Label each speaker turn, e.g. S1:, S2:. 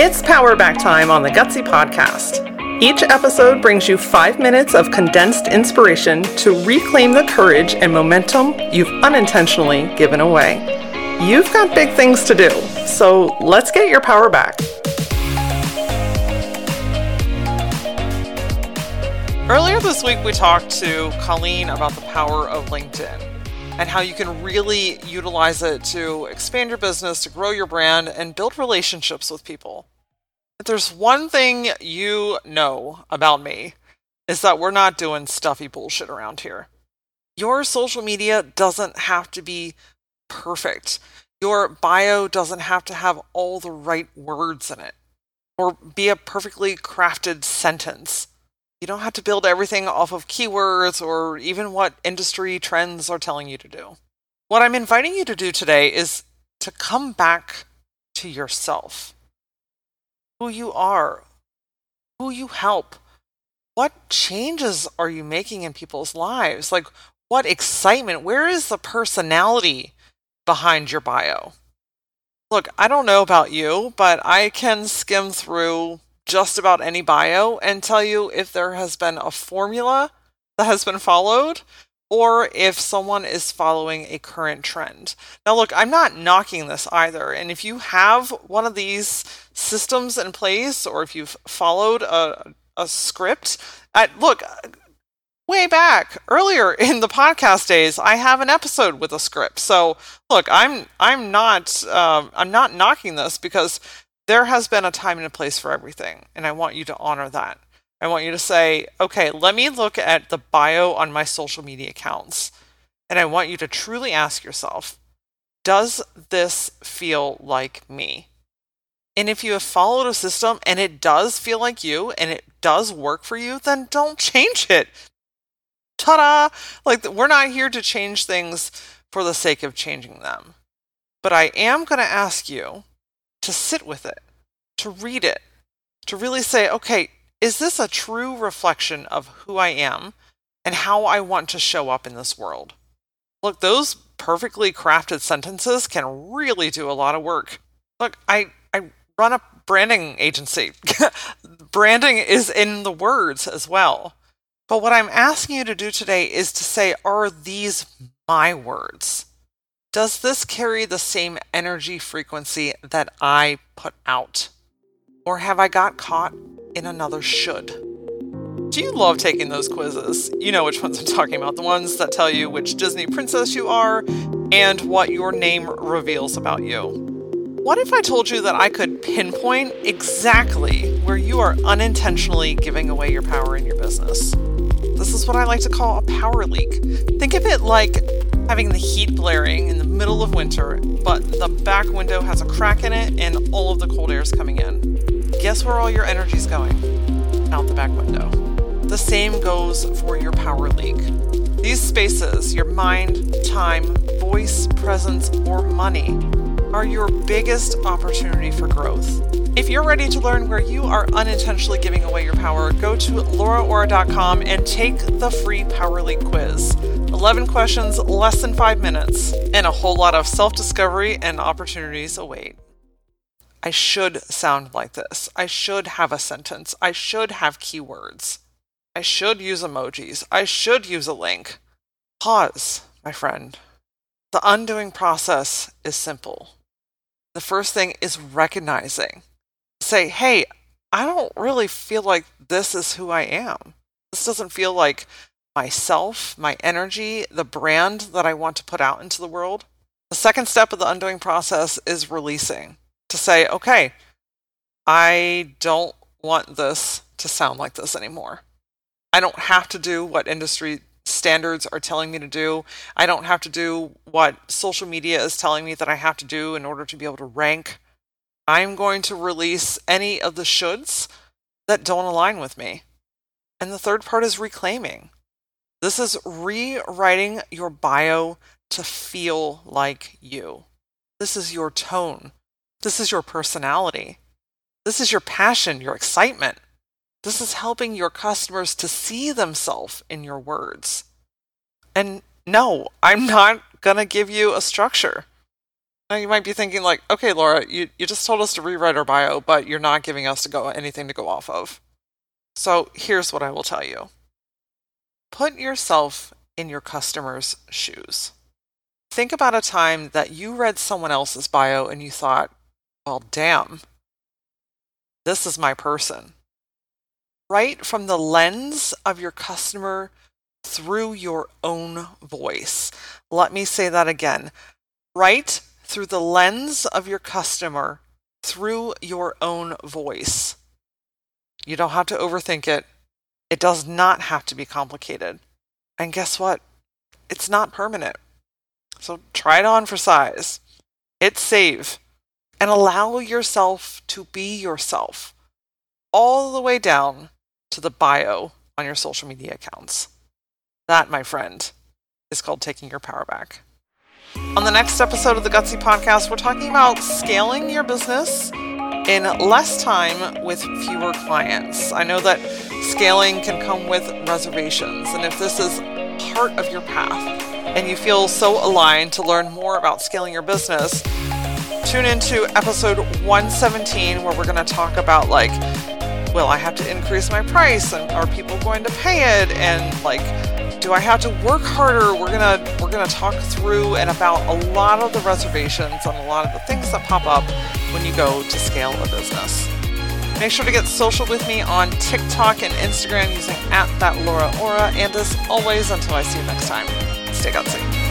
S1: It's Power Back time on the Gutsy Podcast. Each episode brings you five minutes of condensed inspiration to reclaim the courage and momentum you've unintentionally given away. You've got big things to do, so let's get your power back. Earlier this week, we talked to Colleen about the power of LinkedIn and how you can really utilize it to expand your business, to grow your brand, and build relationships with people. If there's one thing you know about me, is that we're not doing stuffy bullshit around here. Your social media doesn't have to be perfect. Your bio doesn't have to have all the right words in it or be a perfectly crafted sentence. You don't have to build everything off of keywords or even what industry trends are telling you to do. What I'm inviting you to do today is to come back to yourself who you are, who you help. What changes are you making in people's lives? Like, what excitement? Where is the personality behind your bio? Look, I don't know about you, but I can skim through just about any bio and tell you if there has been a formula that has been followed or if someone is following a current trend. Now, look, I'm not knocking this either. And if you have one of these systems in place or if you've followed a, a script, at, look, way back earlier in the podcast days, I have an episode with a script. So, look, I'm I'm not um, I'm not knocking this because there has been a time and a place for everything, and I want you to honor that. I want you to say, okay, let me look at the bio on my social media accounts. And I want you to truly ask yourself, does this feel like me? And if you have followed a system and it does feel like you and it does work for you, then don't change it. Ta da! Like, we're not here to change things for the sake of changing them. But I am going to ask you to sit with it, to read it, to really say, okay, is this a true reflection of who I am and how I want to show up in this world? Look, those perfectly crafted sentences can really do a lot of work. Look, I, I run a branding agency. Branding is in the words as well. But what I'm asking you to do today is to say, are these my words? Does this carry the same energy frequency that I put out? Or have I got caught in another should? Do you love taking those quizzes? You know which ones I'm talking about the ones that tell you which Disney princess you are and what your name reveals about you. What if I told you that I could pinpoint exactly where you are unintentionally giving away your power in your business? This is what I like to call a power leak. Think of it like having the heat blaring in the middle of winter, but the back window has a crack in it and all of the cold air is coming in. Guess where all your energy is going? Out the back window. The same goes for your power leak. These spaces, your mind, time, voice, presence, or money, are your biggest opportunity for growth. If you're ready to learn where you are unintentionally giving away your power, go to lauraaura.com and take the free Power Leak quiz. 11 questions, less than 5 minutes, and a whole lot of self discovery and opportunities await. I should sound like this. I should have a sentence. I should have keywords. I should use emojis. I should use a link. Pause, my friend. The undoing process is simple. The first thing is recognizing. Say, hey, I don't really feel like this is who I am. This doesn't feel like myself, my energy, the brand that I want to put out into the world. The second step of the undoing process is releasing to say, okay, I don't want this to sound like this anymore. I don't have to do what industry standards are telling me to do. I don't have to do what social media is telling me that I have to do in order to be able to rank. I'm going to release any of the shoulds that don't align with me. And the third part is reclaiming. This is rewriting your bio to feel like you. This is your tone. This is your personality. This is your passion, your excitement. This is helping your customers to see themselves in your words. And no, I'm not going to give you a structure. Now you might be thinking like, okay, Laura, you, you just told us to rewrite our bio, but you're not giving us to go anything to go off of. So here's what I will tell you. Put yourself in your customer's shoes. Think about a time that you read someone else's bio and you thought, well, damn, this is my person. Write from the lens of your customer through your own voice. Let me say that again. Write through the lens of your customer through your own voice. You don't have to overthink it. It does not have to be complicated. And guess what? It's not permanent. So try it on for size. Hit save and allow yourself to be yourself all the way down to the bio on your social media accounts. That, my friend, is called taking your power back. On the next episode of the Gutsy Podcast, we're talking about scaling your business in less time with fewer clients. I know that scaling can come with reservations, and if this is part of your path and you feel so aligned to learn more about scaling your business, tune into episode 117 where we're going to talk about like well, I have to increase my price and are people going to pay it and like do I have to work harder? We're gonna we're gonna talk through and about a lot of the reservations and a lot of the things that pop up when you go to scale a business. Make sure to get social with me on TikTok and Instagram using at that Laura Aura. And as always, until I see you next time, stay gutsy.